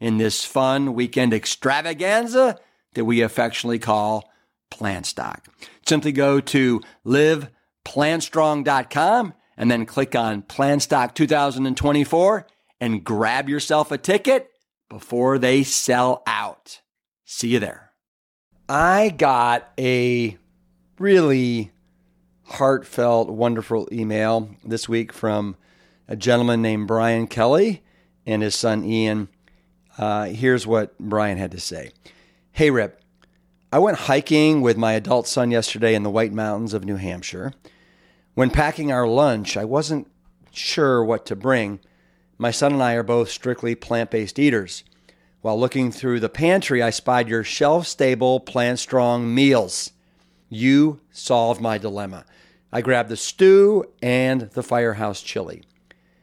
in this fun weekend extravaganza that we affectionately call Plantstock. Simply go to liveplantstrong.com and then click on Plantstock 2024 and grab yourself a ticket before they sell out. See you there. I got a really heartfelt, wonderful email this week from a gentleman named Brian Kelly and his son Ian. Uh, here's what Brian had to say Hey, Rip, I went hiking with my adult son yesterday in the White Mountains of New Hampshire. When packing our lunch, I wasn't sure what to bring. My son and I are both strictly plant based eaters. While looking through the pantry, I spied your shelf stable, plant strong meals. You solved my dilemma. I grabbed the stew and the firehouse chili.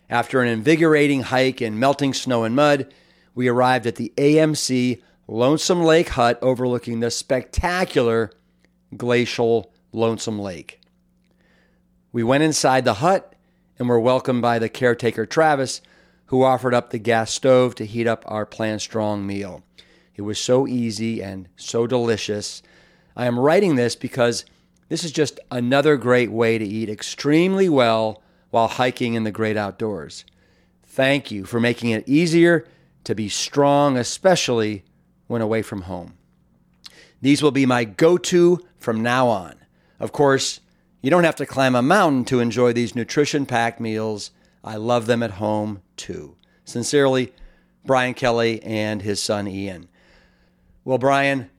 After an invigorating hike in melting snow and mud, we arrived at the AMC Lonesome Lake hut overlooking the spectacular glacial Lonesome Lake. We went inside the hut and were welcomed by the caretaker Travis, who offered up the gas stove to heat up our Plant Strong meal. It was so easy and so delicious. I am writing this because this is just another great way to eat extremely well while hiking in the great outdoors. Thank you for making it easier to be strong, especially when away from home. These will be my go to from now on. Of course, you don't have to climb a mountain to enjoy these nutrition packed meals. I love them at home too. Sincerely, Brian Kelly and his son Ian. Well, Brian,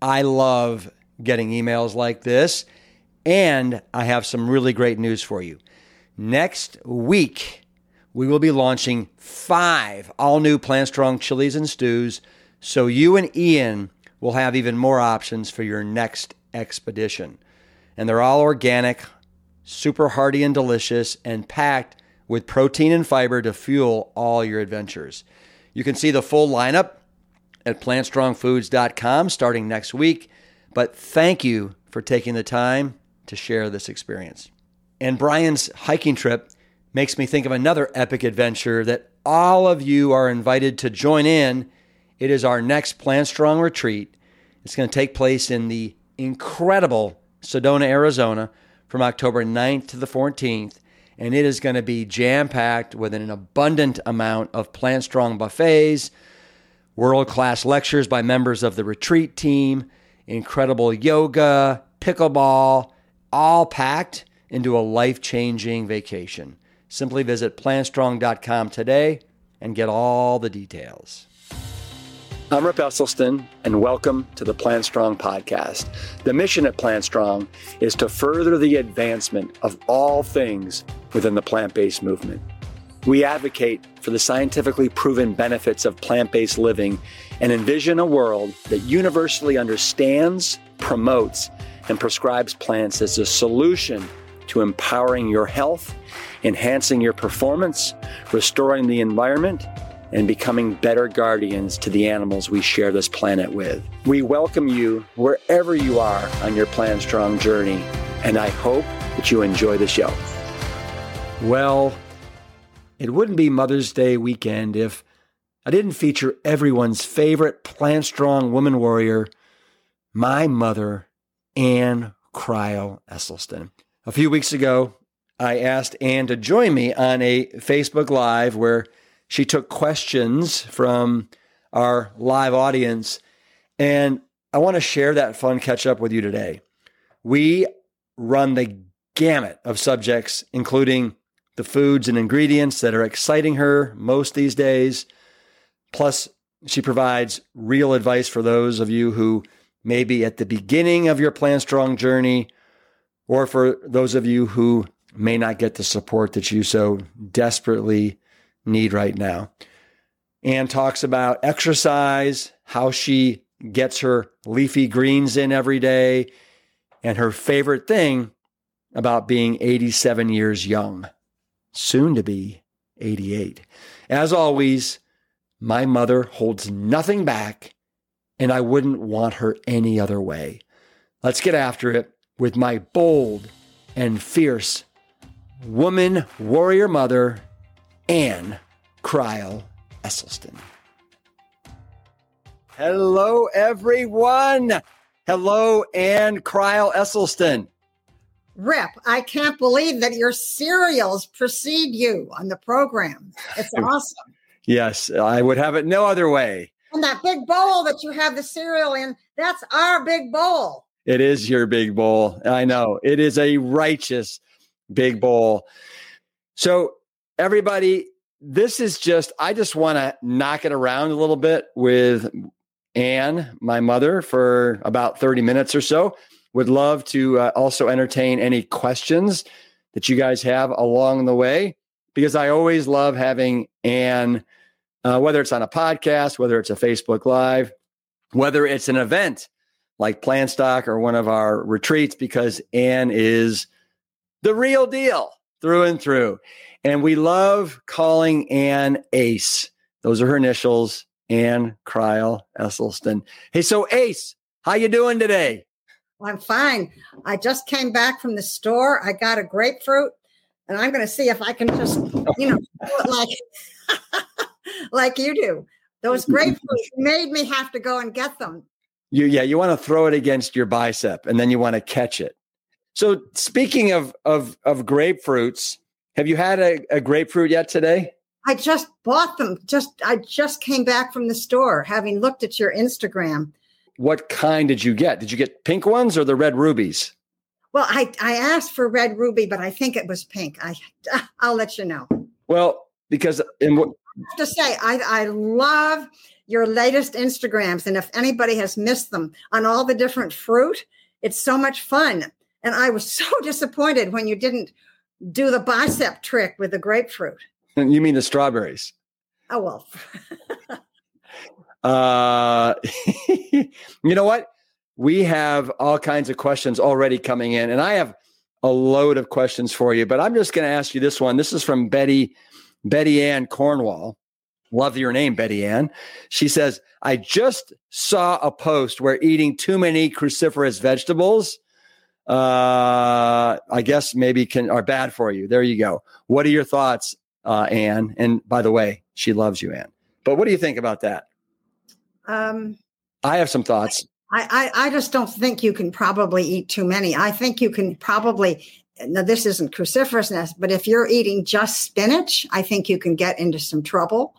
I love getting emails like this, and I have some really great news for you. Next week, we will be launching five all new Plant Strong chilies and stews so you and Ian will have even more options for your next expedition. And they're all organic, super hearty and delicious, and packed with protein and fiber to fuel all your adventures. You can see the full lineup at plantstrongfoods.com starting next week. But thank you for taking the time to share this experience. And Brian's hiking trip makes me think of another epic adventure that all of you are invited to join in it is our next Plant Strong retreat. It's going to take place in the incredible Sedona, Arizona from October 9th to the 14th. And it is going to be jam packed with an abundant amount of Plant Strong buffets, world class lectures by members of the retreat team, incredible yoga, pickleball, all packed into a life changing vacation. Simply visit plantstrong.com today and get all the details. I'm Rip Esselstyn, and welcome to the Plant Strong podcast. The mission at Plant Strong is to further the advancement of all things within the plant based movement. We advocate for the scientifically proven benefits of plant based living and envision a world that universally understands, promotes, and prescribes plants as a solution to empowering your health, enhancing your performance, restoring the environment, and becoming better guardians to the animals we share this planet with. We welcome you wherever you are on your Plant Strong journey, and I hope that you enjoy the show. Well, it wouldn't be Mother's Day weekend if I didn't feature everyone's favorite Plant Strong woman warrior, my mother, Ann Crile Esselstyn. A few weeks ago, I asked Ann to join me on a Facebook Live where she took questions from our live audience. And I want to share that fun catch up with you today. We run the gamut of subjects, including the foods and ingredients that are exciting her most these days. Plus, she provides real advice for those of you who may be at the beginning of your Plant Strong journey, or for those of you who may not get the support that you so desperately need right now. Ann talks about exercise, how she gets her leafy greens in every day, and her favorite thing about being 87 years young, soon to be 88. As always, my mother holds nothing back, and I wouldn't want her any other way. Let's get after it with my bold and fierce woman warrior mother, Ann Crile Esselstyn. Hello, everyone. Hello, Ann Crile Esselstyn. Rip, I can't believe that your cereals precede you on the program. It's awesome. yes, I would have it no other way. And that big bowl that you have the cereal in, that's our big bowl. It is your big bowl. I know. It is a righteous big bowl. So, everybody, this is just, I just want to knock it around a little bit with Ann, my mother, for about 30 minutes or so. Would love to uh, also entertain any questions that you guys have along the way because I always love having Ann, uh, whether it's on a podcast, whether it's a Facebook Live, whether it's an event like Plant Stock or one of our retreats, because Ann is the real deal through and through. And we love calling Ann Ace. Those are her initials, Ann Crile Esselstyn. Hey, so Ace, how you doing today? I'm fine. I just came back from the store. I got a grapefruit, and I'm going to see if I can just, you know, like like you do. Those grapefruits made me have to go and get them. You yeah, you want to throw it against your bicep, and then you want to catch it. So speaking of of of grapefruits, have you had a, a grapefruit yet today? I just bought them. Just I just came back from the store, having looked at your Instagram. What kind did you get? Did you get pink ones or the red rubies? Well, I I asked for red ruby, but I think it was pink. I I'll let you know. Well, because in what to say, I I love your latest Instagrams, and if anybody has missed them on all the different fruit, it's so much fun. And I was so disappointed when you didn't do the bicep trick with the grapefruit. You mean the strawberries? Oh well. uh, you know what? We have all kinds of questions already coming in, and I have a load of questions for you. But I'm just going to ask you this one. This is from Betty Betty Ann Cornwall. Love your name, Betty Ann. She says, "I just saw a post where eating too many cruciferous vegetables." Uh, I guess maybe can are bad for you. There you go. What are your thoughts, uh, Ann? And by the way, she loves you, Ann. But what do you think about that? Um, I have some thoughts. I, I, I just don't think you can probably eat too many. I think you can probably. Now, this isn't cruciferousness, but if you're eating just spinach, I think you can get into some trouble.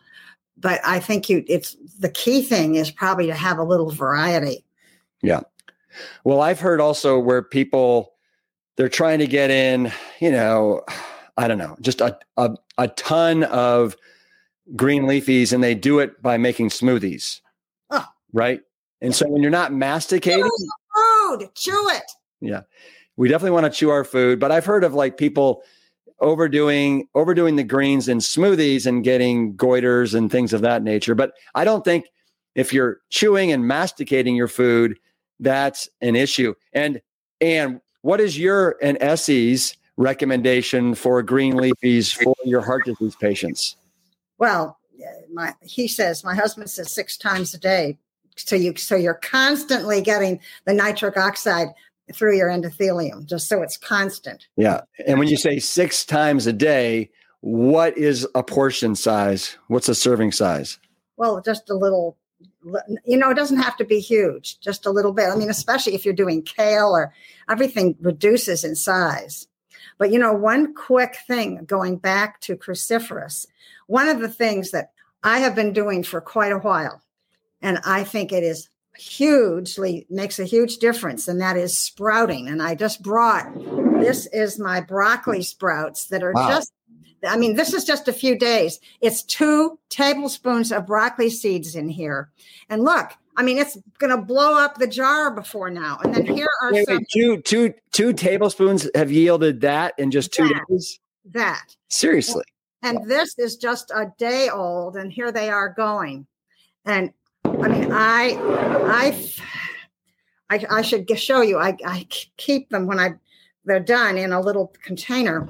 But I think you, it's the key thing is probably to have a little variety. Yeah. Well, I've heard also where people they're trying to get in, you know, I don't know, just a a, a ton of green leafies, and they do it by making smoothies, oh. right? And so when you're not masticating, food, chew it. Yeah, we definitely want to chew our food, but I've heard of like people overdoing overdoing the greens in smoothies and getting goiters and things of that nature. But I don't think if you're chewing and masticating your food that's an issue. And and what is your and Essie's recommendation for green leafies for your heart disease patients? Well, uh, my he says my husband says six times a day. So you so you're constantly getting the nitric oxide through your endothelium, just so it's constant. Yeah. And when you say six times a day, what is a portion size? What's a serving size? Well, just a little you know, it doesn't have to be huge, just a little bit. I mean, especially if you're doing kale or everything reduces in size. But, you know, one quick thing going back to cruciferous, one of the things that I have been doing for quite a while, and I think it is hugely makes a huge difference, and that is sprouting. And I just brought this is my broccoli sprouts that are wow. just I mean, this is just a few days. It's two tablespoons of broccoli seeds in here. And look, I mean, it's going to blow up the jar before now. And then here are wait, some wait, two, two, two tablespoons have yielded that in just two that, days. That seriously. And this is just a day old, and here they are going. And I mean, I, I, I, I should show you. I, I keep them when I they're done in a little container,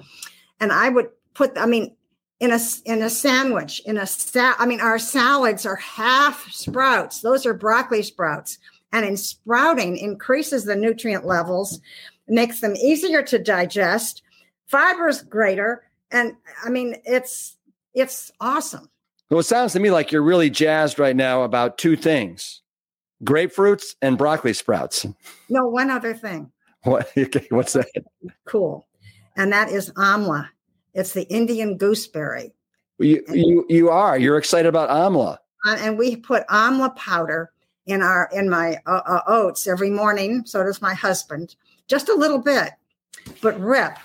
and I would put i mean in a in a sandwich in a sa- i mean our salads are half sprouts. Those are broccoli sprouts. And in sprouting increases the nutrient levels makes them easier to digest fibers greater and i mean it's it's awesome. Well it sounds to me like you're really jazzed right now about two things grapefruits and broccoli sprouts. No one other thing. What? Okay what's that? Cool. And that is amla it's the Indian gooseberry. You you you are. You're excited about amla. Uh, and we put amla powder in our in my uh, uh, oats every morning. So does my husband. Just a little bit. But Rip,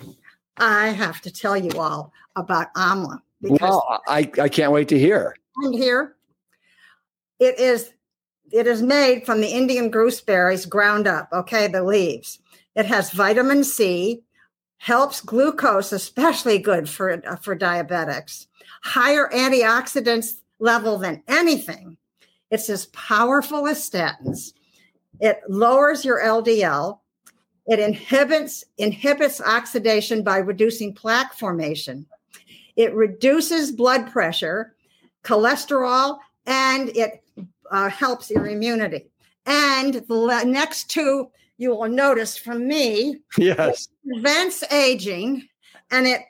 I have to tell you all about amla because well, I I can't wait to hear. And here, it is it is made from the Indian gooseberries ground up. Okay, the leaves. It has vitamin C, helps glucose, especially good for, uh, for diabetics, higher antioxidants level than anything. It's as powerful as statins. It lowers your LDL. It inhibits inhibits oxidation by reducing plaque formation. It reduces blood pressure, cholesterol, and it uh, helps your immunity. And the next two you will notice from me. Yes. prevents aging and it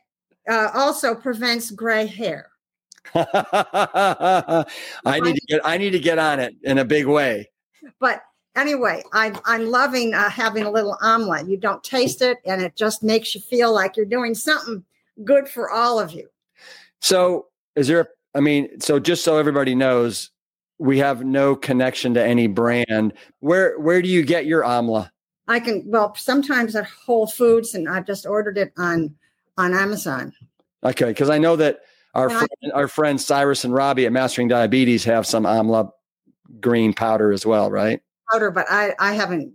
uh, also prevents gray hair. I need to get I need to get on it in a big way. But anyway, I'm I'm loving uh, having a little amla. You don't taste it, and it just makes you feel like you're doing something good for all of you. So, is there? I mean, so just so everybody knows, we have no connection to any brand. Where where do you get your amla? I can well sometimes at Whole Foods, and I've just ordered it on on Amazon. Okay, because I know that our friend, our friends Cyrus and Robbie at Mastering Diabetes have some amla green powder as well, right? Powder, but I I haven't.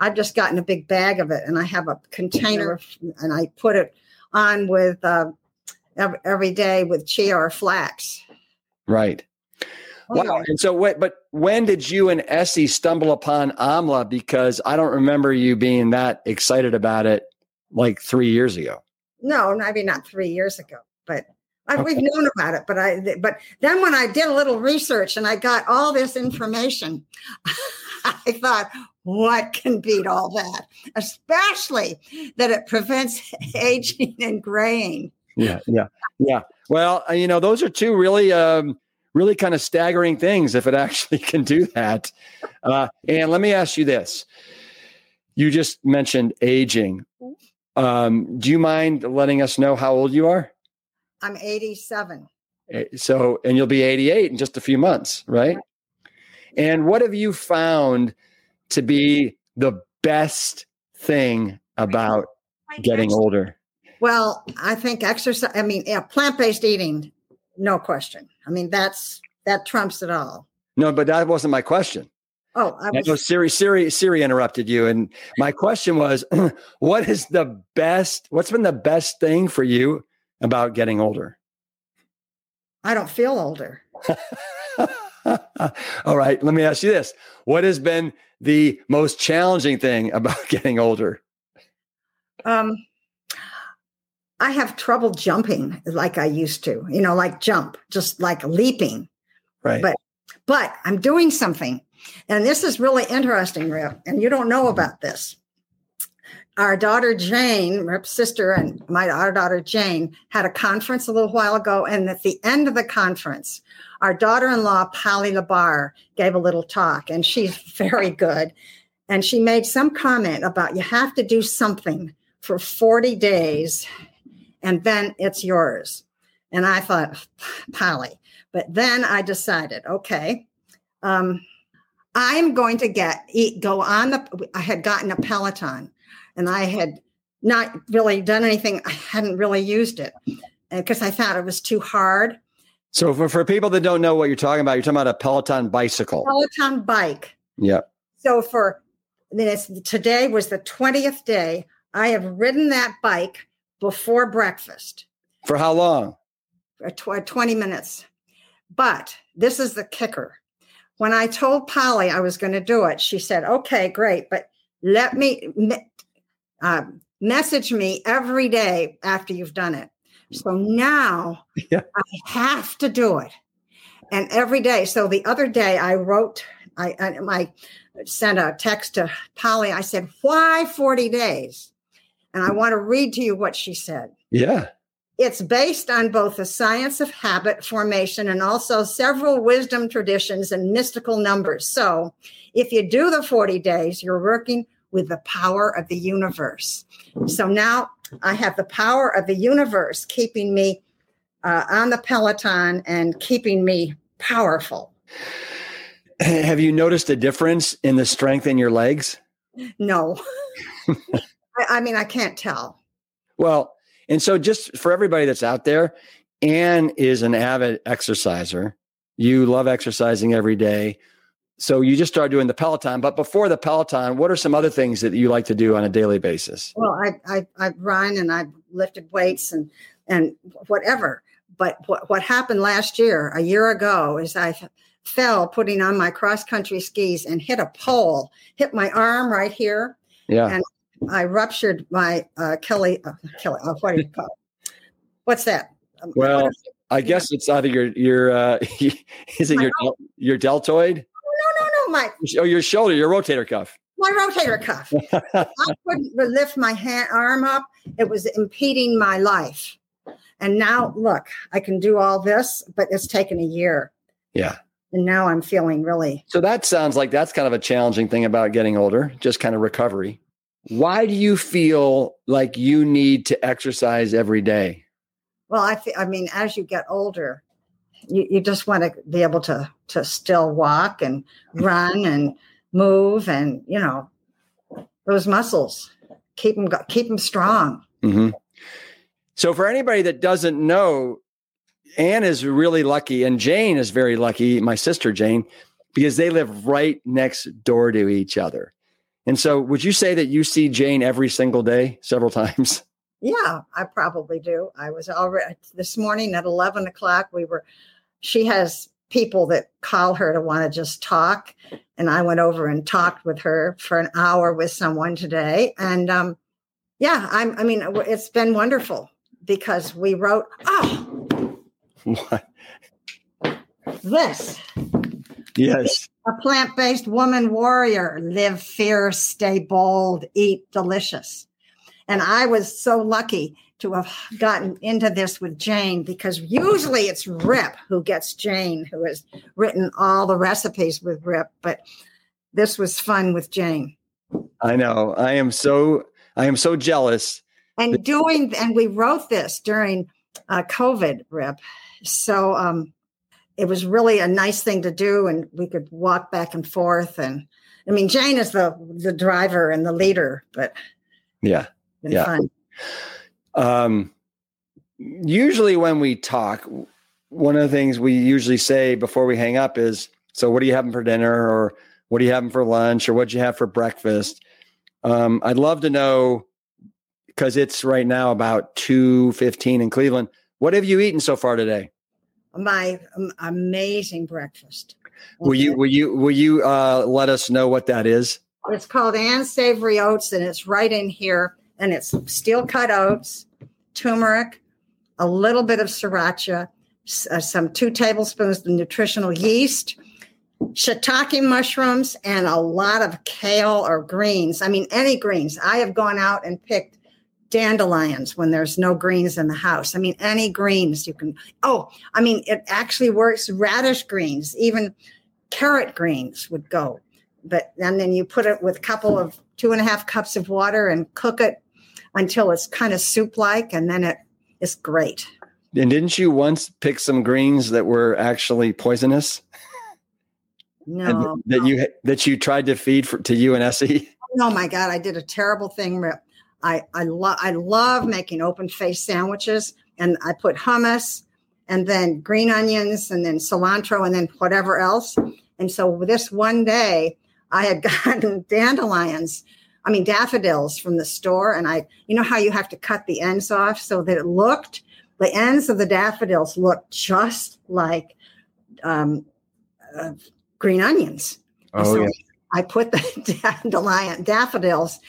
I've just gotten a big bag of it, and I have a container, and I put it on with uh, every, every day with chia or flax. Right. Wow. And so, what? But when did you and Essie stumble upon Amla? Because I don't remember you being that excited about it like three years ago. No, I mean not three years ago, but I, okay. we've known about it. But I, but then when I did a little research and I got all this information, I thought, what can beat all that? Especially that it prevents aging and graying. Yeah, yeah, yeah. Well, uh, you know, those are two really. Um, really kind of staggering things if it actually can do that. Uh, and let me ask you this: you just mentioned aging. Um, do you mind letting us know how old you are? I'm 87. Eh, so, and you'll be 88 in just a few months, right? And what have you found to be the best thing about getting older? Well, I think exercise, I mean, yeah, plant based eating no question. I mean, that's that trumps it all. No, but that wasn't my question. Oh, I was. I Siri, Siri, Siri interrupted you, and my question was, what is the best? What's been the best thing for you about getting older? I don't feel older. all right, let me ask you this: What has been the most challenging thing about getting older? Um, I have trouble jumping like I used to, you know, like jump, just like leaping. Right. But but I'm doing something. And this is really interesting, Rip. And you don't know about this. Our daughter Jane, Rip's sister, and my our daughter Jane had a conference a little while ago. And at the end of the conference, our daughter-in-law, Polly Labar, gave a little talk, and she's very good. And she made some comment about you have to do something for 40 days and then it's yours. And I thought, Polly. But then I decided, okay, um, I'm going to get eat, go on the. I had gotten a Peloton, and I had not really done anything. I hadn't really used it because I thought it was too hard. So for, for people that don't know what you're talking about, you're talking about a Peloton bicycle. Peloton bike. Yeah. So for then it's today was the 20th day. I have ridden that bike before breakfast. For how long? For tw- 20 minutes. But this is the kicker. When I told Polly I was going to do it, she said, okay, great, but let me uh, message me every day after you've done it. So now yeah. I have to do it. And every day. So the other day I wrote, I, I, I sent a text to Polly. I said, why 40 days? And I want to read to you what she said. Yeah. It's based on both the science of habit formation and also several wisdom traditions and mystical numbers. So, if you do the 40 days, you're working with the power of the universe. So now I have the power of the universe keeping me uh, on the Peloton and keeping me powerful. Have you noticed a difference in the strength in your legs? No. I, mean, I can't tell. Well, and so just for everybody that's out there, Ann is an avid exerciser. You love exercising every day. So you just started doing the Peloton. But before the Peloton, what are some other things that you like to do on a daily basis? Well, I I, I run and I lifted weights and and whatever. But what what happened last year, a year ago, is I fell putting on my cross country skis and hit a pole, hit my arm right here. Yeah. And I ruptured my uh, Kelly. Uh, Kelly, uh, what do you call it? What's that? Um, well, what I guess it's either your your uh, is it your del- your deltoid? No, no, no, my oh your shoulder, your rotator cuff. My rotator cuff. I couldn't lift my hand arm up; it was impeding my life. And now, look, I can do all this, but it's taken a year. Yeah. And now I'm feeling really. So that sounds like that's kind of a challenging thing about getting older, just kind of recovery. Why do you feel like you need to exercise every day? Well, I th- I mean, as you get older, you, you just want to be able to to still walk and run and move and you know those muscles keep them keep them strong. Mm-hmm. So for anybody that doesn't know, Ann is really lucky, and Jane is very lucky. My sister Jane, because they live right next door to each other. And so, would you say that you see Jane every single day, several times? Yeah, I probably do. I was already this morning at 11 o'clock. We were, she has people that call her to want to just talk. And I went over and talked with her for an hour with someone today. And um, yeah, I'm, I mean, it's been wonderful because we wrote, oh, what? This. Yes. A plant based woman warrior. Live fierce, stay bold, eat delicious. And I was so lucky to have gotten into this with Jane because usually it's Rip who gets Jane, who has written all the recipes with Rip. But this was fun with Jane. I know. I am so I am so jealous. And doing and we wrote this during uh, COVID, Rip. So um, it was really a nice thing to do and we could walk back and forth and i mean jane is the the driver and the leader but yeah yeah. fun. um usually when we talk one of the things we usually say before we hang up is so what are you having for dinner or what are you having for lunch or what do you have for breakfast? Um, i'd love to know because it's right now about 2.15 in cleveland what have you eaten so far today my amazing breakfast. Will you will you will you uh, let us know what that is? It's called Ann Savory Oats, and it's right in here. And it's steel cut oats, turmeric, a little bit of sriracha, uh, some two tablespoons of nutritional yeast, shiitake mushrooms, and a lot of kale or greens. I mean, any greens. I have gone out and picked dandelions when there's no greens in the house. I mean, any greens you can. Oh, I mean, it actually works. Radish greens, even carrot greens would go. But and then you put it with a couple of two and a half cups of water and cook it until it's kind of soup like, and then it is great. And didn't you once pick some greens that were actually poisonous? No, that you that you tried to feed for, to you and Essie. Oh my God, I did a terrible thing. I I love I love making open face sandwiches, and I put hummus, and then green onions, and then cilantro, and then whatever else. And so this one day, I had gotten dandelions, I mean daffodils from the store, and I, you know how you have to cut the ends off so that it looked the ends of the daffodils look just like um, uh, green onions. Oh, so yeah. I put the dandelion daffodils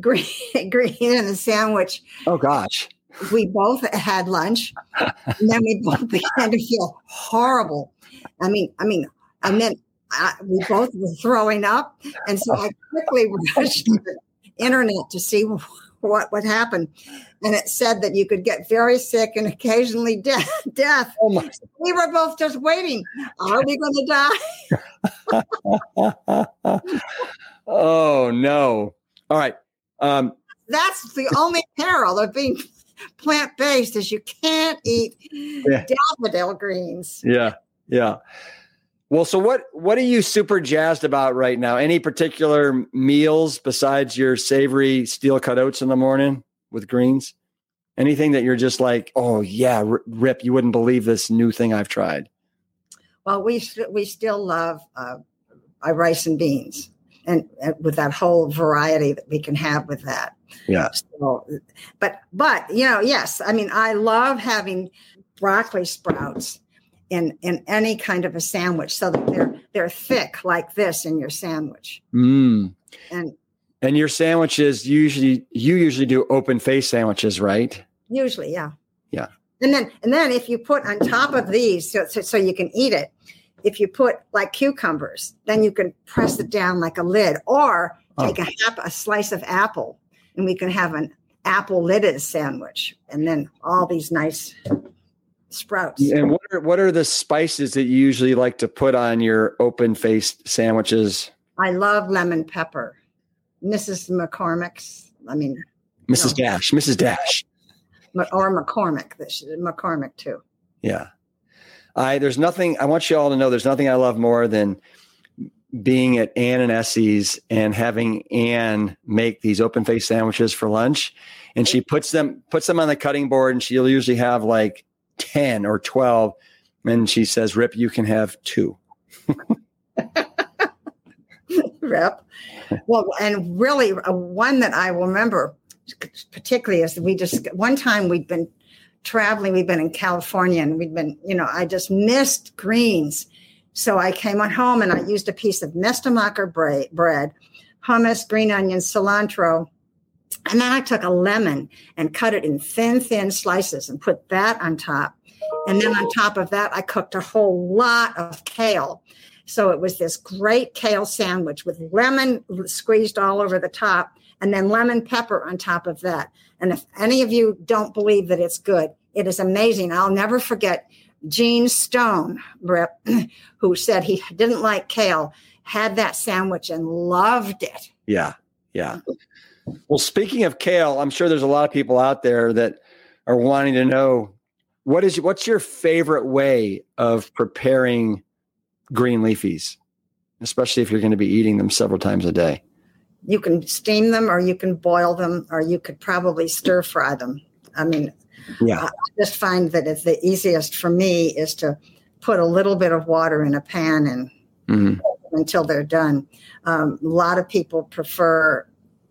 green green in the sandwich. Oh gosh. We both had lunch, and then we both began to feel horrible. I mean, I mean, and then I, we both were throwing up, and so I quickly rushed to the internet to see what would happen. And it said that you could get very sick and occasionally death. death. Oh we were both just waiting. Are we going to die? oh, no. All right. Um, That's the only peril of being plant based is you can't eat yeah. daffodil greens. Yeah. Yeah. Well, so what what are you super jazzed about right now? Any particular meals besides your savory steel cut oats in the morning with greens? Anything that you're just like, oh yeah, Rip, you wouldn't believe this new thing I've tried. Well, we we still love uh, rice and beans, and, and, with that whole variety that we can have with that. Yeah. So, but but you know, yes, I mean, I love having broccoli sprouts in in any kind of a sandwich so that they're they're thick like this in your sandwich. Mm. And and your sandwiches usually you usually do open face sandwiches, right? Usually, yeah. Yeah. And then and then if you put on top of these so, so, so you can eat it, if you put like cucumbers, then you can press it down like a lid or take oh. a, a slice of apple and we can have an apple lidded sandwich and then all these nice sprouts. And what are what are the spices that you usually like to put on your open faced sandwiches? I love lemon pepper. Mrs. McCormick's. I mean, Mrs. No. Dash, Mrs. Dash, or McCormick. This McCormick too. Yeah, I there's nothing. I want you all to know there's nothing I love more than being at Ann and Essie's and having Ann make these open face sandwiches for lunch, and she puts them puts them on the cutting board, and she'll usually have like 10 or 12. And she says, Rip, you can have two. Rip. Well, and really, uh, one that I remember particularly is we just one time we'd been traveling, We've been in California and we'd been, you know, I just missed greens. So I came on home and I used a piece of Mestemacher bread, hummus, green onions, cilantro, and then I took a lemon and cut it in thin, thin slices and put that on top. And then on top of that, I cooked a whole lot of kale. So it was this great kale sandwich with lemon squeezed all over the top and then lemon pepper on top of that. And if any of you don't believe that it's good, it is amazing. I'll never forget Gene Stone, who said he didn't like kale, had that sandwich and loved it. Yeah. Yeah. Well, speaking of kale, I'm sure there's a lot of people out there that are wanting to know what is what's your favorite way of preparing green leafies, especially if you're going to be eating them several times a day. You can steam them, or you can boil them, or you could probably stir fry them. I mean, yeah, I just find that it's the easiest for me is to put a little bit of water in a pan and mm-hmm. until they're done. Um, a lot of people prefer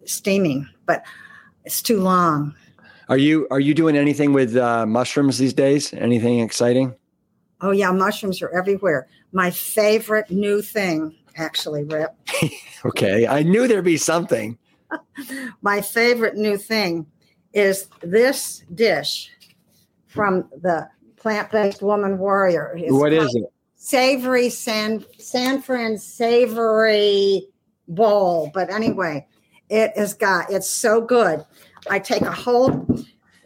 steaming, but it's too long. Are you are you doing anything with uh, mushrooms these days? Anything exciting? Oh yeah, mushrooms are everywhere. My favorite new thing, actually, Rip. okay, I knew there'd be something. My favorite new thing is this dish from the plant-based woman warrior. It's what is it? Savory San San Fran savory bowl. But anyway, it has got it's so good. I take a whole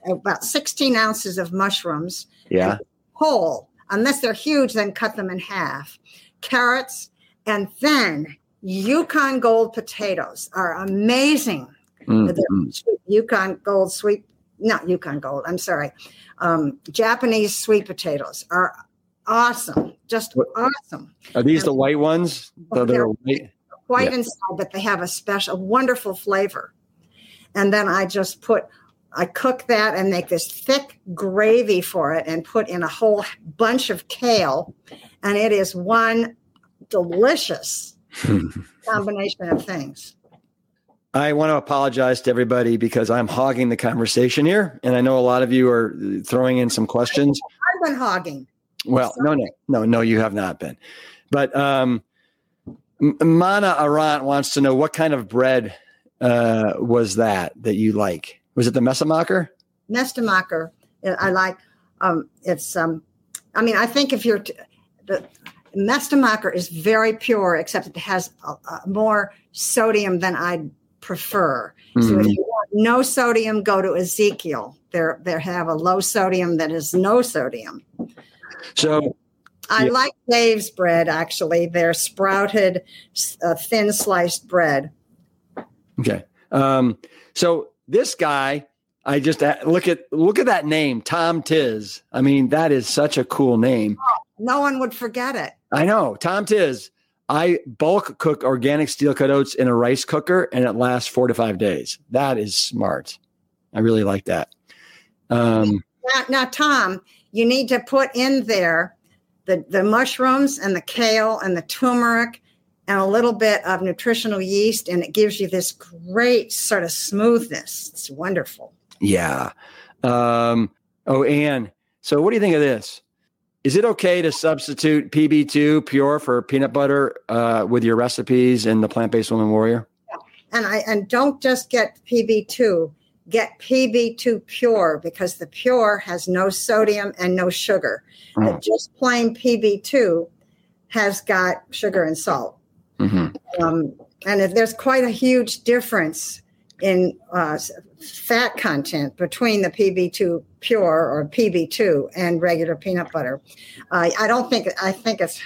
about 16 ounces of mushrooms. Yeah. Whole. Unless they're huge, then cut them in half. Carrots, and then Yukon Gold potatoes are amazing. Mm-hmm. Yukon Gold sweet, not Yukon Gold. I'm sorry. Um, Japanese sweet potatoes are awesome, just what, awesome. Are these and, the white ones? Oh, they're white, white yeah. inside, but they have a special, wonderful flavor. And then I just put, I cook that and make this thick gravy for it, and put in a whole bunch of kale, and it is one delicious combination of things. I want to apologize to everybody because I'm hogging the conversation here, and I know a lot of you are throwing in some questions. I've been hogging. Well, no, no, no, no, you have not been. But um, Mana Arant wants to know what kind of bread uh, was that that you like? Was it the Mestemacher? Mestemacher, I like. Um, it's. Um, I mean, I think if you're t- the Mestemacher is very pure, except it has a, a more sodium than I'd prefer. Mm-hmm. So if mm-hmm. you want no sodium, go to Ezekiel. They're they have a low sodium that is no sodium. So I yeah. like Dave's bread. Actually, they're sprouted, uh, thin sliced bread. Okay. Um, so this guy, I just uh, look at look at that name, Tom Tiz. I mean, that is such a cool name. Oh, no one would forget it. I know. Tom Tiz. I bulk cook organic steel cut oats in a rice cooker and it lasts four to five days. That is smart. I really like that. Um, now, now, Tom, you need to put in there the, the mushrooms and the kale and the turmeric and a little bit of nutritional yeast, and it gives you this great sort of smoothness. It's wonderful. Yeah. Um, oh, Ann. So, what do you think of this? Is it okay to substitute PB2 pure for peanut butter uh, with your recipes in the plant based woman warrior? Yeah. And I and don't just get PB2, get PB2 pure because the pure has no sodium and no sugar. Oh. just plain PB2 has got sugar and salt. Mm-hmm. Um, and if there's quite a huge difference in uh, fat content between the PB2 pure or PB2 and regular peanut butter. Uh, I don't think, I think it's,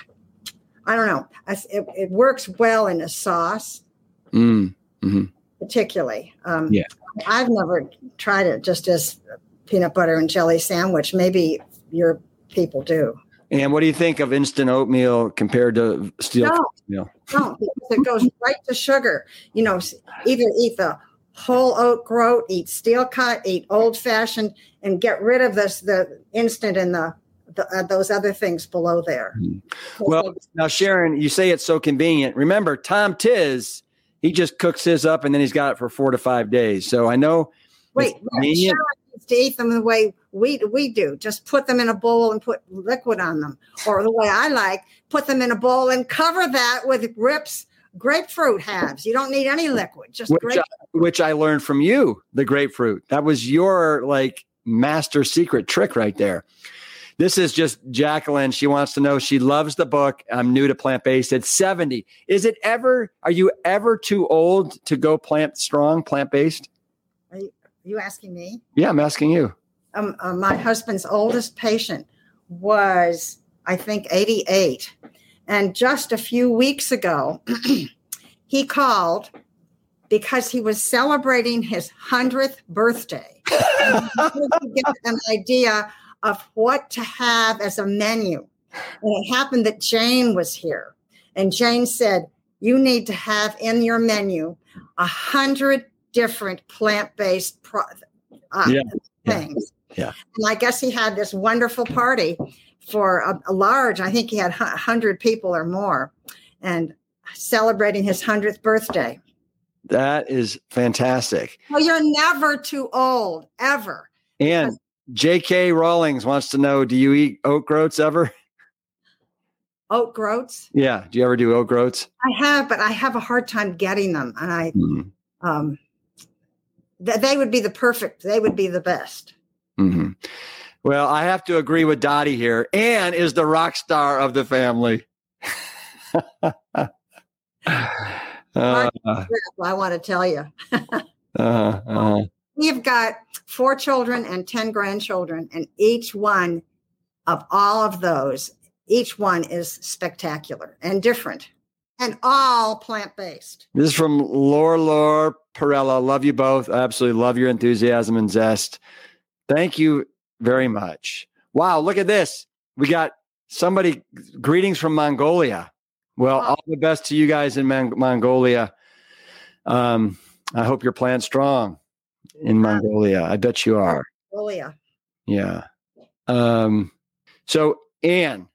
I don't know, it, it works well in a sauce, mm, mm-hmm. particularly. Um, yeah. I've never tried it just as peanut butter and jelly sandwich. Maybe your people do. And what do you think of instant oatmeal compared to steel no, oatmeal? No, because it goes right to sugar. You know, either eat the whole oat groat, eat steel cut, eat old fashioned, and get rid of this the instant and the, the uh, those other things below there. Mm-hmm. Well, now Sharon, you say it's so convenient. Remember, Tom Tiz, he just cooks his up and then he's got it for four to five days. So I know. Wait, Sharon needs to eat them the way we we do. Just put them in a bowl and put liquid on them, or the way I like, put them in a bowl and cover that with grips grapefruit halves. You don't need any liquid, just which I, which I learned from you, the grapefruit. That was your like master secret trick right there. This is just Jacqueline. She wants to know. She loves the book. I'm new to plant based at 70. Is it ever? Are you ever too old to go plant strong, plant based? Are you, are you asking me? Yeah, I'm asking you. Um, uh, my husband's oldest patient was, I think, 88 and just a few weeks ago, he called because he was celebrating his 100th birthday. to get an idea of what to have as a menu. And it happened that Jane was here. And Jane said, You need to have in your menu a hundred different plant-based pro- uh, yeah. things. Yeah. yeah. And I guess he had this wonderful party for a, a large, I think he had 100 people or more, and celebrating his 100th birthday. That is fantastic. Well, you're never too old, ever. And J.K. Rawlings wants to know Do you eat oat groats ever? Oat groats? Yeah. Do you ever do oat groats? I have, but I have a hard time getting them. And I, mm. um, they would be the perfect. They would be the best. Mm-hmm. Well, I have to agree with Dottie here. Ann is the rock star of the family. uh, I want to tell you. uh, uh, We've got four children and 10 grandchildren, and each one of all of those, each one is spectacular and different and all plant based. This is from Laura Laura Perella. Love you both. I absolutely love your enthusiasm and zest. Thank you very much. Wow, look at this. We got somebody greetings from Mongolia. Well, all the best to you guys in Mongolia. Um, I hope you're plant strong in Mongolia. I bet you are. Mongolia. Yeah. Um, so, Ann,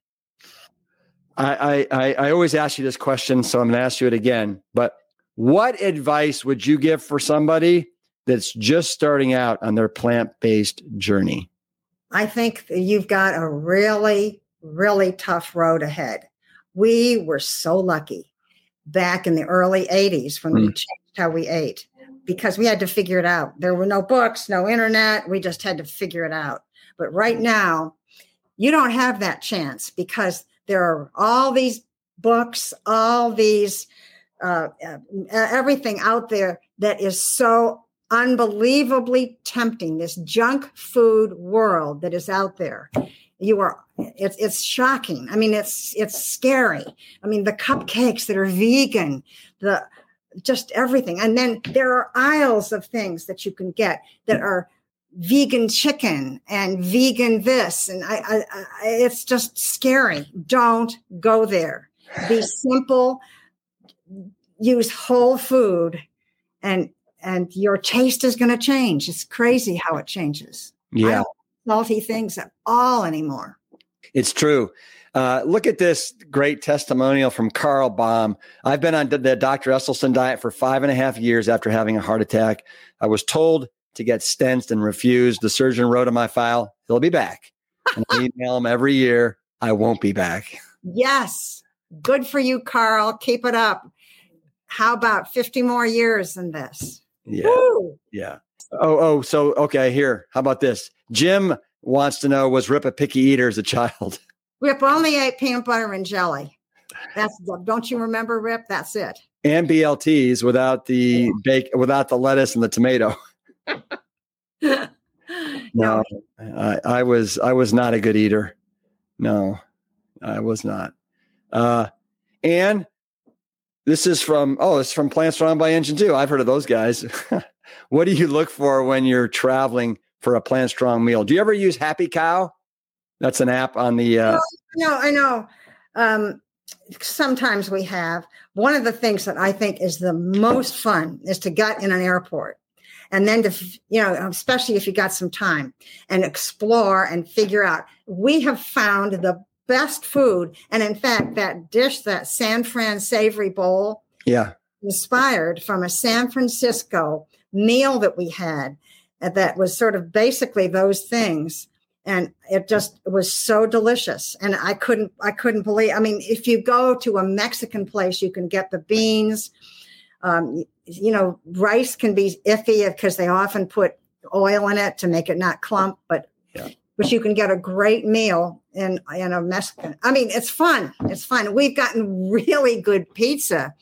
I, I, I always ask you this question, so I'm going to ask you it again. But what advice would you give for somebody that's just starting out on their plant based journey? I think you've got a really, really tough road ahead. We were so lucky back in the early 80s when mm. we changed how we ate because we had to figure it out. There were no books, no internet. We just had to figure it out. But right now, you don't have that chance because there are all these books, all these uh, uh, everything out there that is so unbelievably tempting. This junk food world that is out there. You are it's it's shocking. I mean, it's it's scary. I mean, the cupcakes that are vegan, the just everything. And then there are aisles of things that you can get that are vegan chicken and vegan this and I, I, I, it's just scary don't go there be simple use whole food and and your taste is going to change it's crazy how it changes yeah salty things at all anymore it's true uh, look at this great testimonial from Carl Baum. I've been on the Dr. Esselstyn diet for five and a half years after having a heart attack. I was told to get stents and refused. The surgeon wrote in my file, he'll be back. And I email him every year, I won't be back. Yes. Good for you, Carl. Keep it up. How about 50 more years than this? Yeah. Woo! Yeah. Oh, oh, so okay, here. How about this? Jim wants to know was Rip a picky eater as a child? Rip only ate peanut butter and jelly. That's don't you remember, Rip? That's it. And BLTs without the bake without the lettuce and the tomato. no, I, I, was I was not a good eater. No, I was not. Uh, and this is from oh, it's from Plant Strong by Engine 2. I've heard of those guys. what do you look for when you're traveling for a Plant Strong meal? Do you ever use Happy Cow? That's an app on the. Uh, no, I know. Um, sometimes we have. One of the things that I think is the most fun is to gut in an airport and then to you know especially if you got some time and explore and figure out we have found the best food. And in fact that dish that san fran savory bowl yeah. inspired from a san francisco meal that we had uh, that was sort of basically those things. And it just was so delicious. And i couldn't i couldn't believe i mean if you go to a mexican place you can get the beans. Um, you know, rice can be iffy because they often put oil in it to make it not clump, but. But you can get a great meal in in a Mexican. I mean, it's fun. It's fun. We've gotten really good pizza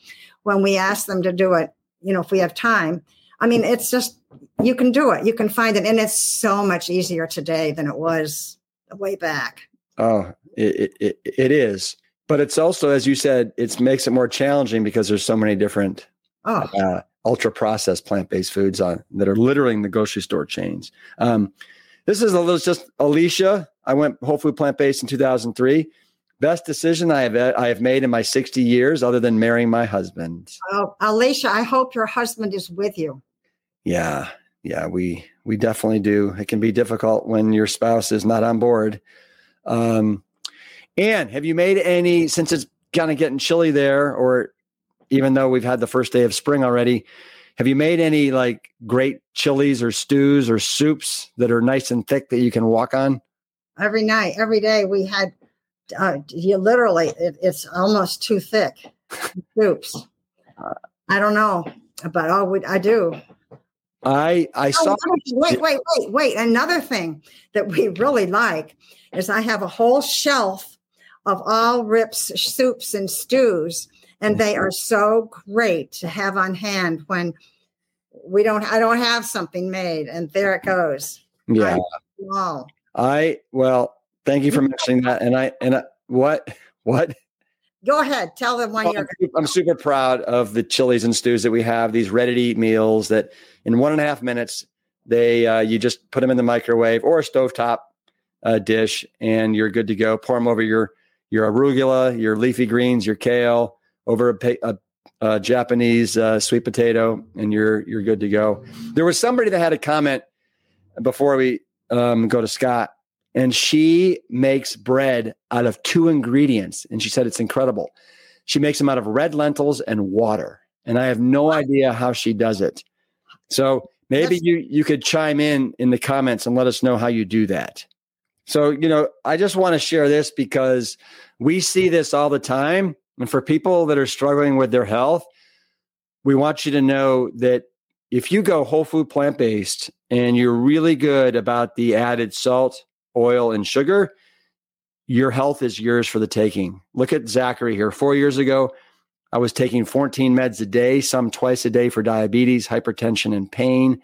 when we ask them to do it. You know, if we have time. I mean, it's just you can do it. You can find it, and it's so much easier today than it was way back. Oh, it it, it is. But it's also, as you said, it makes it more challenging because there's so many different oh. uh, ultra processed plant based foods on that are literally in the grocery store chains. Um, this is a little just Alicia. I went whole food plant based in 2003. Best decision I have I have made in my 60 years, other than marrying my husband. Oh, Alicia, I hope your husband is with you. Yeah, yeah, we we definitely do. It can be difficult when your spouse is not on board. Um, and have you made any since it's kind of getting chilly there, or even though we've had the first day of spring already. Have you made any like great chilies or stews or soups that are nice and thick that you can walk on? Every night, every day, we had. Uh, you literally, it, it's almost too thick. soups. I don't know, but oh, we, I do. I I Oh, saw. wait, wait, wait, wait. Another thing that we really like is I have a whole shelf of all Rips soups and stews, and they are so great to have on hand when we don't. I don't have something made, and there it goes. Yeah, Wow. I well, thank you for mentioning that. And I and I, what what Go ahead. Tell them when Well, you're. I'm, I'm super proud of the chilies and stews that we have. These ready to eat meals that in one and a half minutes they uh, you just put them in the microwave or a stovetop uh, dish and you're good to go. Pour them over your your arugula, your leafy greens, your kale, over a, a, a Japanese uh, sweet potato, and you're you're good to go. There was somebody that had a comment before we um, go to Scott, and she makes bread out of two ingredients, and she said it's incredible. She makes them out of red lentils and water, and I have no idea how she does it. So maybe you you could chime in in the comments and let us know how you do that. So you know, I just want to share this because we see this all the time, and for people that are struggling with their health, we want you to know that if you go whole food plant based and you're really good about the added salt, oil, and sugar, your health is yours for the taking. Look at Zachary here. Four years ago, I was taking 14 meds a day, some twice a day for diabetes, hypertension, and pain.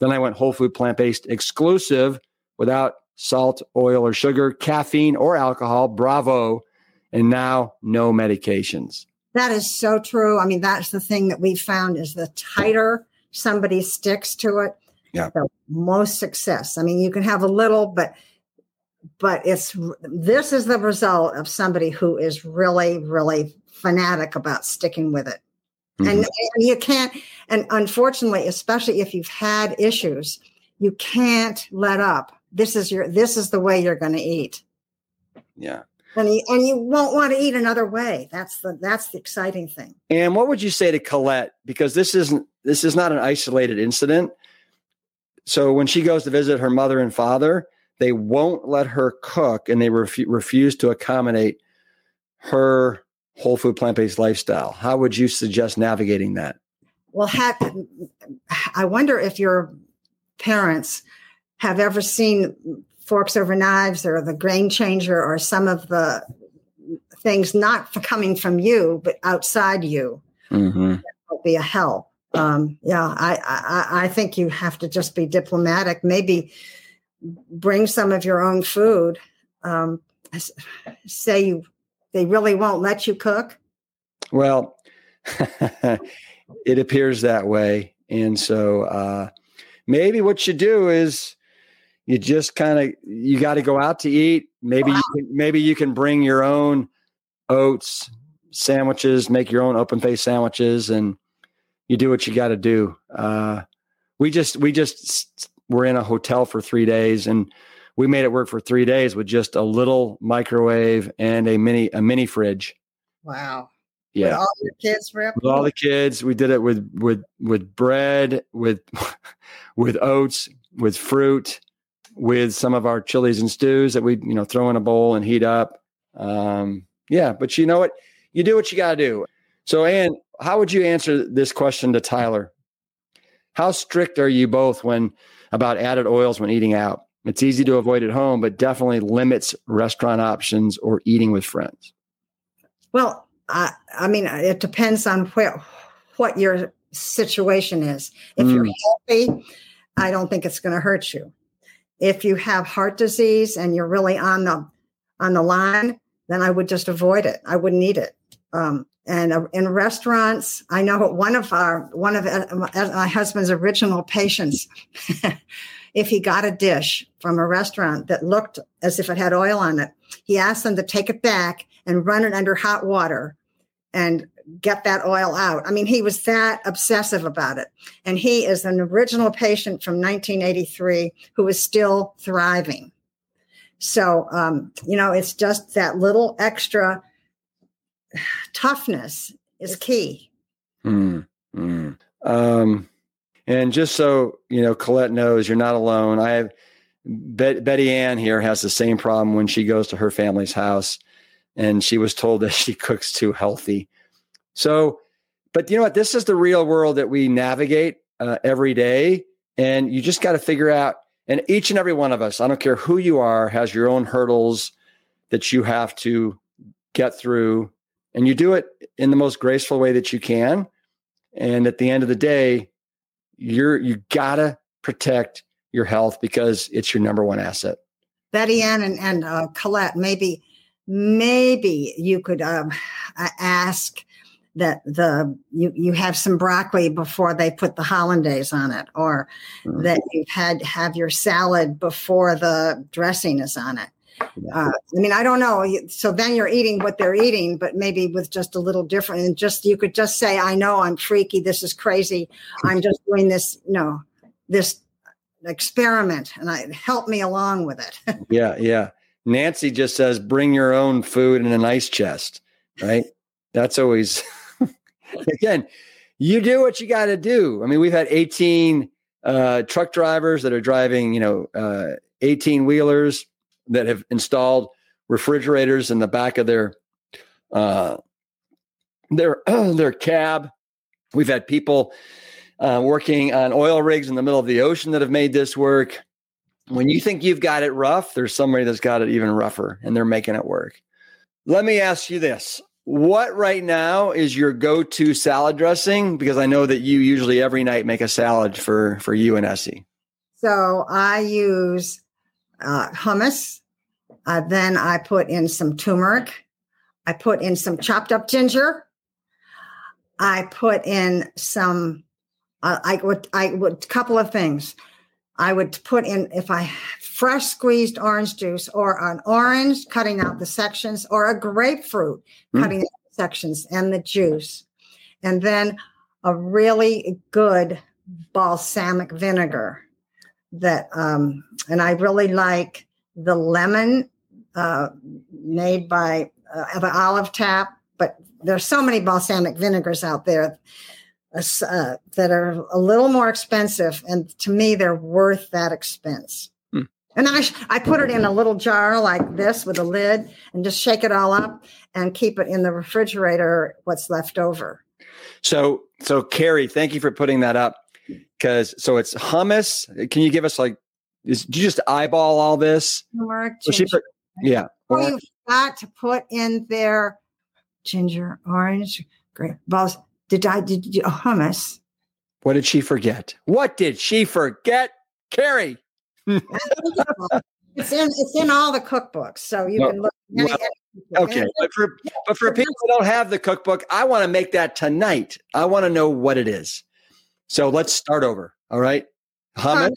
Then I went whole food plant based exclusive without salt, oil, or sugar, caffeine, or alcohol. Bravo. And now no medications. That is so true. I mean, that's the thing that we found is the tighter somebody sticks to it, Yeah. the most success. I mean, you can have a little, but but it's this is the result of somebody who is really, really fanatic about sticking with it. Mhm. And, and you can't, and unfortunately, especially if you've had issues, you can't let up. This is your this is the way you're going to eat. yeah. And you, and you won't want to eat another way. That's the that's the exciting thing. And what would you say to Colette? Because this isn't this is not an isolated incident. So when she goes to visit her mother and father, they won't let her cook, and they refu- refuse to accommodate her whole food plant based lifestyle. How would you suggest navigating that? Well, ha- I wonder if your parents have ever seen forks over knives or the Game Changer or some of the things not coming from you but outside you Mm-hmm. will be a help. Um, yeah, I, I I think you have to just be diplomatic. Maybe bring some of your own food. Um, say you they really won't let you cook. Well, it appears that way. And so uh, maybe what you do is you just kind of you got to go out to eat. Maybe you can, maybe you can bring your own oats sandwiches, make your own open face sandwiches, and you do what you got to do. Uh, we just we just were in a hotel for three days and we made it work for three days with just a little microwave and a mini a mini fridge. Wow. Yeah. With all your kids, with all the kids. We did it with with with bread, with with oats, with fruit, with some of our chilies and stews that we you know throw in a bowl and heat up. Um, yeah, but you know what? You do what you got to do. So, Ann, how would you answer this question to Tyler? How strict are you both when about added oils when eating out? It's easy to avoid at home, but definitely limits restaurant options or eating with friends. Well, I, I mean, it depends on where, what your situation is. If you're Mm. healthy, I don't think it's going to hurt you. If you have heart disease and you're really on the on the line, then I would just avoid it. I wouldn't eat it. Um, and uh, in restaurants, I know one of our one of uh, my my husband's original patients. if he got a dish from a restaurant that looked as if it had oil on it, he asked them to take it back and run it under hot water and get that oil out. I mean, he was that obsessive about it. And he is an original patient from 1983 who is still thriving. So, um, you know, it's just that little extra toughness is key. Mm, mm. Um, and just so you know, Colette knows you're not alone. I have Bet- Betty Ann here has the same problem when she goes to her family's house, and she was told that she cooks too healthy. So, but you know what? This is the real world that we navigate uh, every day. And you just got to figure out, and each and every one of us, I don't care who you are, has your own hurdles that you have to get through. And you do it in the most graceful way that you can. And at the end of the day, you're you gotta protect your health because it's your number one asset. Betty Ann and, and uh, Colette, maybe maybe you could um, ask that the you you have some broccoli before they put the hollandaise on it, or mm-hmm. that you've had have your salad before the dressing is on it. Uh, I mean, I don't know. So then you're eating what they're eating, but maybe with just a little different. And just you could just say, "I know I'm freaky. This is crazy. I'm just doing this. You know, this experiment, and I help me along with it." yeah, yeah. Nancy just says, "Bring your own food in an ice chest." Right. That's always again. You do what you got to do. I mean, we've had 18 uh, truck drivers that are driving, you know, uh, 18 wheelers that have installed refrigerators in the back of their uh, their their cab. We've had people uh, working on oil rigs in the middle of the ocean that have made this work. When you think you've got it rough, there's somebody that's got it even rougher, and they're making it work. Let me ask you this: What right now is your go-to salad dressing? Because I know that you usually every night make a salad for for you and Essie. So I use uh, hummus. Uh, then I put in some turmeric. I put in some chopped up ginger. I put in some. Uh, I would. I would. Couple of things. I would put in if I fresh squeezed orange juice or an orange, cutting out the sections, or a grapefruit, mm. cutting out the sections and the juice, and then a really good balsamic vinegar that um, and I really like the lemon uh, made by uh, the olive tap. But there's so many balsamic vinegars out there uh, that are a little more expensive, and to me, they're worth that expense. And I I put it in a little jar like this with a lid, and just shake it all up and keep it in the refrigerator. What's left over. So so Carrie, thank you for putting that up because so it's hummus. Can you give us like? Is, do you just eyeball all this? Turmeric, Ginger. yeah. Oh, you've got to put in there ginger, orange, grape balls. Did I did you hummus? What did she forget? What did she forget, Carrie? it's in it's in all the cookbooks, so you can look. Well, okay, but for but for people who don't have the cookbook, I want to make that tonight. I want to know what it is. So let's start over. All right. Hummus.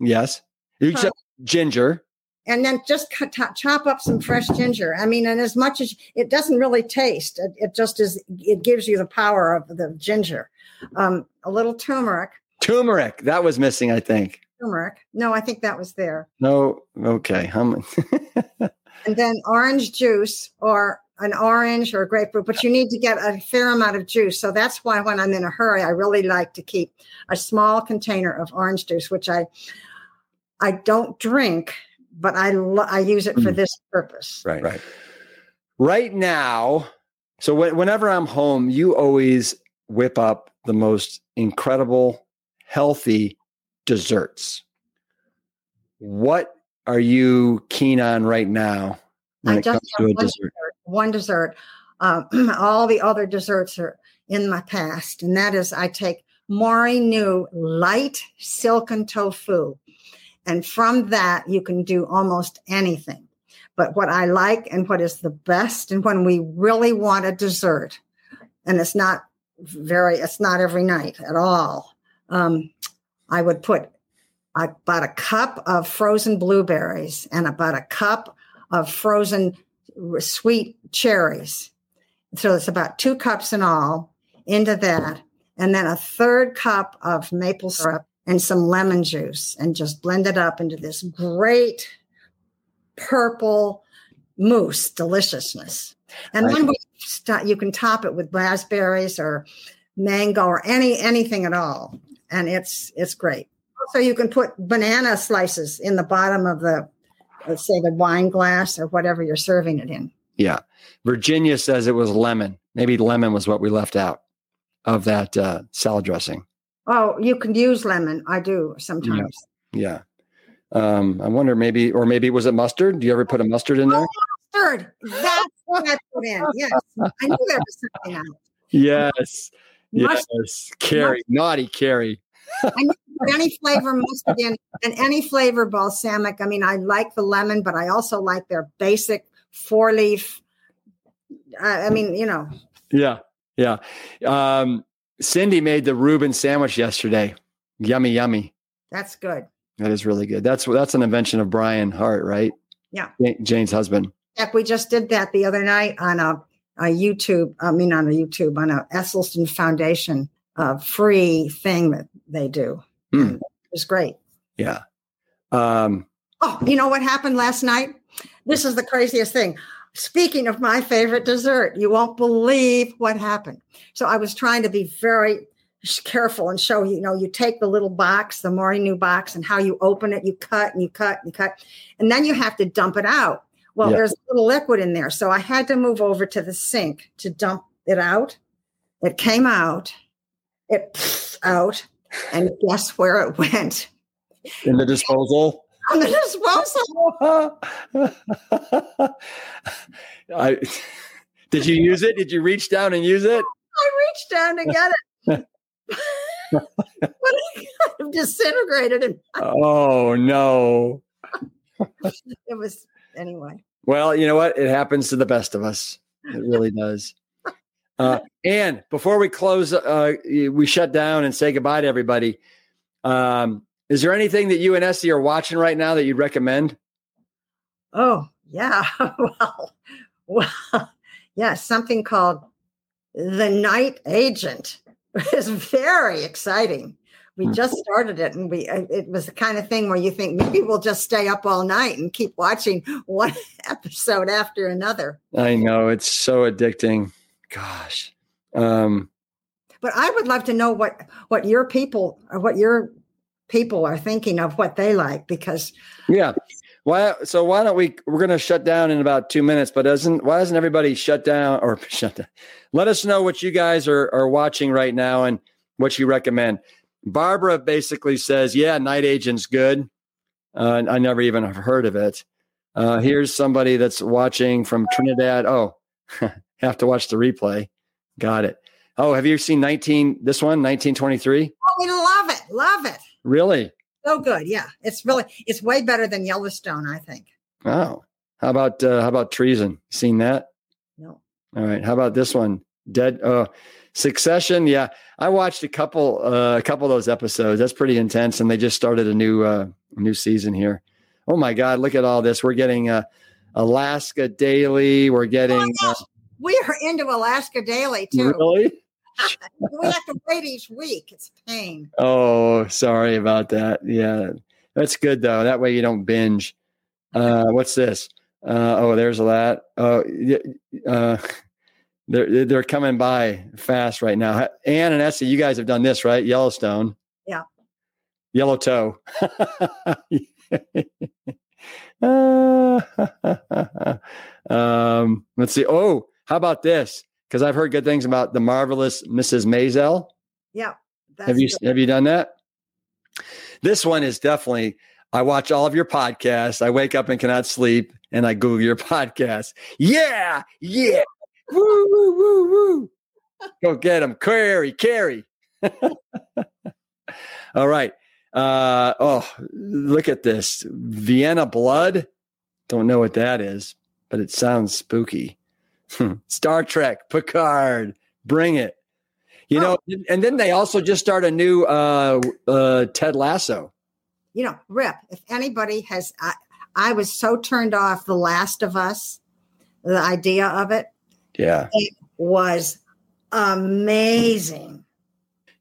Yes. You ginger. And then just cut, chop up some fresh ginger. I mean, and as much as it doesn't really taste, it, it just is, it gives you the power of the ginger. Um, a little turmeric. Turmeric. That was missing, I think. Turmeric. No, I think that was there. No. Okay. Hum- and then orange juice or an orange or a grapefruit, but you need to get a fair amount of juice. So that's why when I'm in a hurry, I really like to keep a small container of orange juice, which I I don't drink, but I lo- I use it for mm. this purpose. Right, right. Right now, so whenever I'm home, you always whip up the most incredible, healthy desserts. What are you keen on right now when I it comes to a dessert? one dessert. Uh, all the other desserts are in my past, and that is I take Mori-Nu light silken tofu. And from that, you can do almost anything. But what I like and what is the best, and when we really want a dessert, and it's not very, it's not every night at all, um, I would put about a cup of frozen blueberries and about a cup of frozen sweet cherries. So it's about two cups in all into that. And then a third cup of maple syrup and some lemon juice and just blend it up into this great purple mousse deliciousness. And then we st- you can top it with raspberries or mango or any anything at all. And it's it's great. So you can put banana slices in the bottom of the let's say the wine glass or whatever you're serving it in. Yeah. Virginia says it was lemon. Maybe lemon was what we left out of that uh, salad dressing. Oh, you can use lemon. I do sometimes. Yeah. Um, I wonder maybe, or maybe was it mustard? Do you ever put a mustard in there? Oh, mustard. That's what I put in. Yes. I knew there was something else. Yes. Mustard. Yes. Carrie, naughty Carrie. I any flavor mustard in and any flavor balsamic. I mean, I like the lemon, but I also like their basic four leaf. I I mean, you know, Yeah. Yeah. Um, Cindy made the Reuben sandwich yesterday. Yummy, yummy. that's good. That is really good. That's that's an invention of Brian Hart, right? Yeah. Jane's husband. Heck, we just did that the other night on a, a YouTube. I mean, on a YouTube on a Esselstyn Foundation uh, free thing that they do. Hmm. It was great. Yeah. Um, Oh, you know what happened last night? This is the craziest thing. Speaking of my favorite dessert, you won't believe what happened. So I was trying to be very careful and show you know you take the little box, the Mori-Nu box, and how you open it. You cut and you cut and you cut, and then you have to dump it out. Well, Yeah. there's a little liquid in there, so I had to move over to the sink to dump it out. It came out, it out, and guess where it went? in the disposal. On the disposal. I did you use it? Did you reach down and use it? I reached down to get it. but it kind of disintegrated and Oh no. it was anyway. Well, you know what? It happens to the best of us. It really does. Uh, and before we close, uh, we shut down and say goodbye to everybody. Um, is there anything that you and Essie are watching right now that you'd recommend? Oh yeah. well well yeah, something called The Night Agent. is very exciting. We Hmm. just started it and we it was the kind of thing where you think maybe we'll just stay up all night and keep watching one episode after another. I know it's so addicting. Gosh. Um, But I would love to know what what your people or what your people are thinking of what they like because yeah. Why? So why don't we? We're going to shut down in about two minutes. But doesn't why doesn't everybody shut down or shut down? Let us know what you guys are are watching right now and what you recommend. Barbara basically says, "Yeah, Night Agent's good." Uh, I never even have heard of it. Uh, here's somebody that's watching from Trinidad. Oh, have to watch the replay. Got it. Oh, have you seen 19? This one, 1923. oh, we love it, love it. Really? So good, yeah. It's really it's way better than Yellowstone, I think. Oh, how about uh, how about treason? Seen that? No, All right. How about this one? Dead. Uh, Succession. Yeah, I watched a couple uh, a couple of those episodes. That's pretty intense, and they just started a new uh, new season here. Oh my God! Look at all this. We're getting uh, Alaska Daily. We're getting. Uh, we are into Alaska Daily too. really? we have to wait each week. It's a pain. Oh, sorry about that. Yeah, that's good though. That way you don't binge. Uh, what's this? Uh, oh, there's a lot. Oh, uh, they're they're coming by fast right now. Ann and Essie, you guys have done this right? Yellowstone. Yeah. Yellow toe. Um, let's see. Oh, how about this? Because I've heard good things about the marvelous Mrs. Maisel. Yeah. Have you good. have you done that? This one is definitely. I watch all of your podcasts. I wake up and cannot sleep, and I Google your podcast. Yeah, yeah, woo, woo, woo, woo. Go get him, Carrie, Carrie. all right. Uh, oh, look at this Vienna Blood. Don't know what that is, but it sounds spooky. Star Trek, Picard, bring it. You know, and then they also just start a new uh, uh, Ted Lasso. you know, Rip, if anybody has, I, I was so turned off The Last of Us, the idea of it Yeah, It was amazing.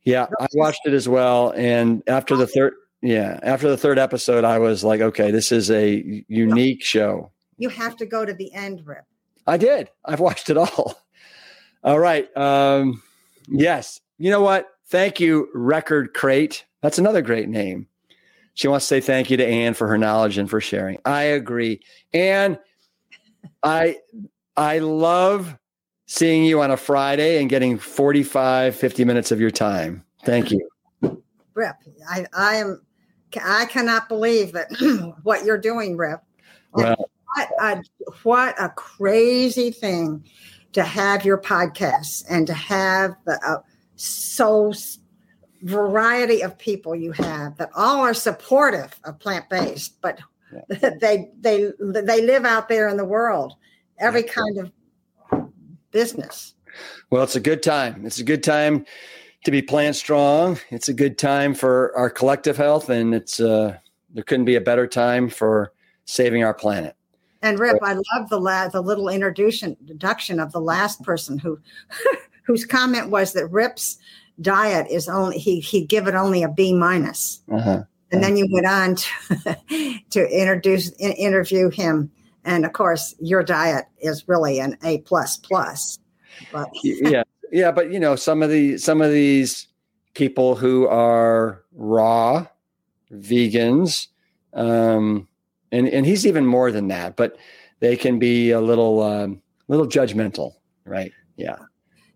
yeah, I watched it as well, and after the third, yeah, after the third episode, I was like, okay, this is a unique show. You have to go to the end, Rip. I did. I've watched it all. All right. Um, yes. You know what? Thank you, Record Crate. That's another great name. She wants to say thank you to Ann for her knowledge and for sharing. I agree. Ann, I I love seeing you on a Friday and getting 45, 50 minutes of your time. Thank you. Rip, I, I am, I cannot believe that what you're doing, Rip. Well, what a, what a crazy thing to have your podcast and to have the uh, so variety of people you have that all are supportive of plant based, but yeah. they they they live out there in the world, every yeah. kind of business. Well, it's a good time. It's a good time to be plant strong. It's a good time for our collective health, and it's uh, there couldn't be a better time for saving our planet. And Rip, I love the la- the little introduction deduction of the last person who whose comment was that Rip's diet is only he he'd give it only a B minus. Uh-huh. And then you went on to, to introduce in, interview him, and of course your diet is really an A plus plus. But yeah, yeah, but you know some of the some of these people who are raw vegans um, and and he's even more than that. But they can be a little um, little judgmental, right? Yeah.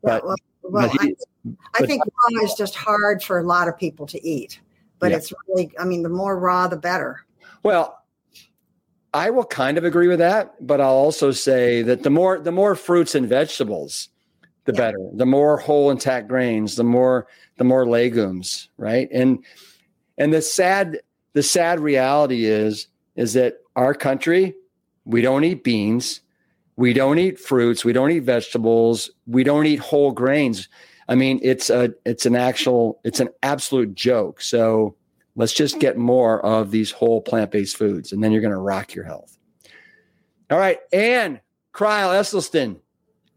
But, well, well but he, I, I think raw is just hard for a lot of people to eat, but yeah. it's really, I mean, the more raw, the better. Well, I will kind of agree with that, but I'll also say that the more the more fruits and vegetables, the yeah. better. The more whole intact grains, the more the more legumes, right? And and the sad the sad reality is is that our country, we don't eat beans, we don't eat fruits, we don't eat vegetables, we don't eat whole grains. I mean, it's a it's an actual it's an absolute joke. So let's just get more of these whole plant-based foods and then you're going to rock your health. All right, Ann Crile Esselstyn,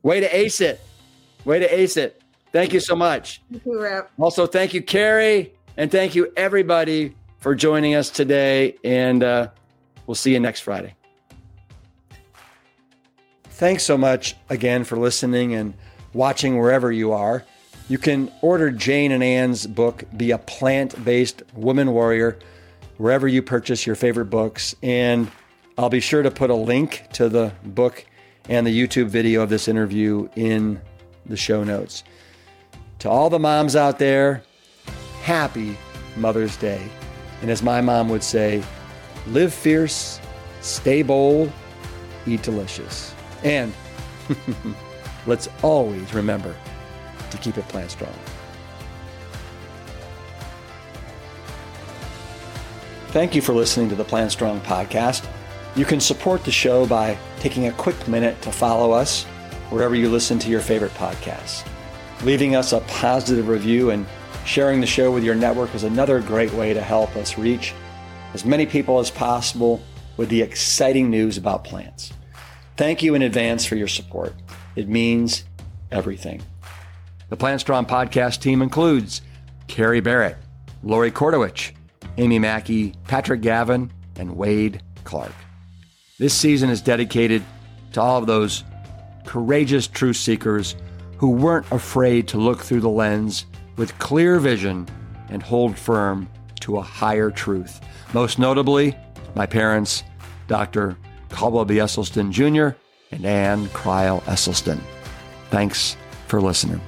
way to ace it. Way to ace it. Thank you so much. Thank you, Rep. Also, thank you, Carrie, and thank you everybody for joining us today. And uh, We'll see you next Friday. Thanks so much again for listening and watching wherever you are. You can order Jane and Ann's book, Be a Plant Based Woman Warrior, wherever you purchase your favorite books. And I'll be sure to put a link to the book and the YouTube video of this interview in the show notes. To all the moms out there, happy Mother's Day. And as my mom would say, live fierce, stay bold, eat delicious. And let's always remember to keep it plant strong. Thank you for listening to the Plant Strong podcast. You can support the show by taking a quick minute to follow us wherever you listen to your favorite podcasts. Leaving us a positive review and sharing the show with your network is another great way to help us reach as many people as possible with the exciting news about plants. Thank you in advance for your support. It means everything. The Plant Strong podcast team includes Carrie Barrett, Lori Kordowich, Amy Mackey, Patrick Gavin, and Wade Clark. This season is dedicated to all of those courageous truth seekers who weren't afraid to look through the lens with clear vision and hold firm to a higher truth. Most notably, my parents, Dr. Caldwell B. Esselstyn Jr. and Ann Crile Esselstyn. Thanks for listening.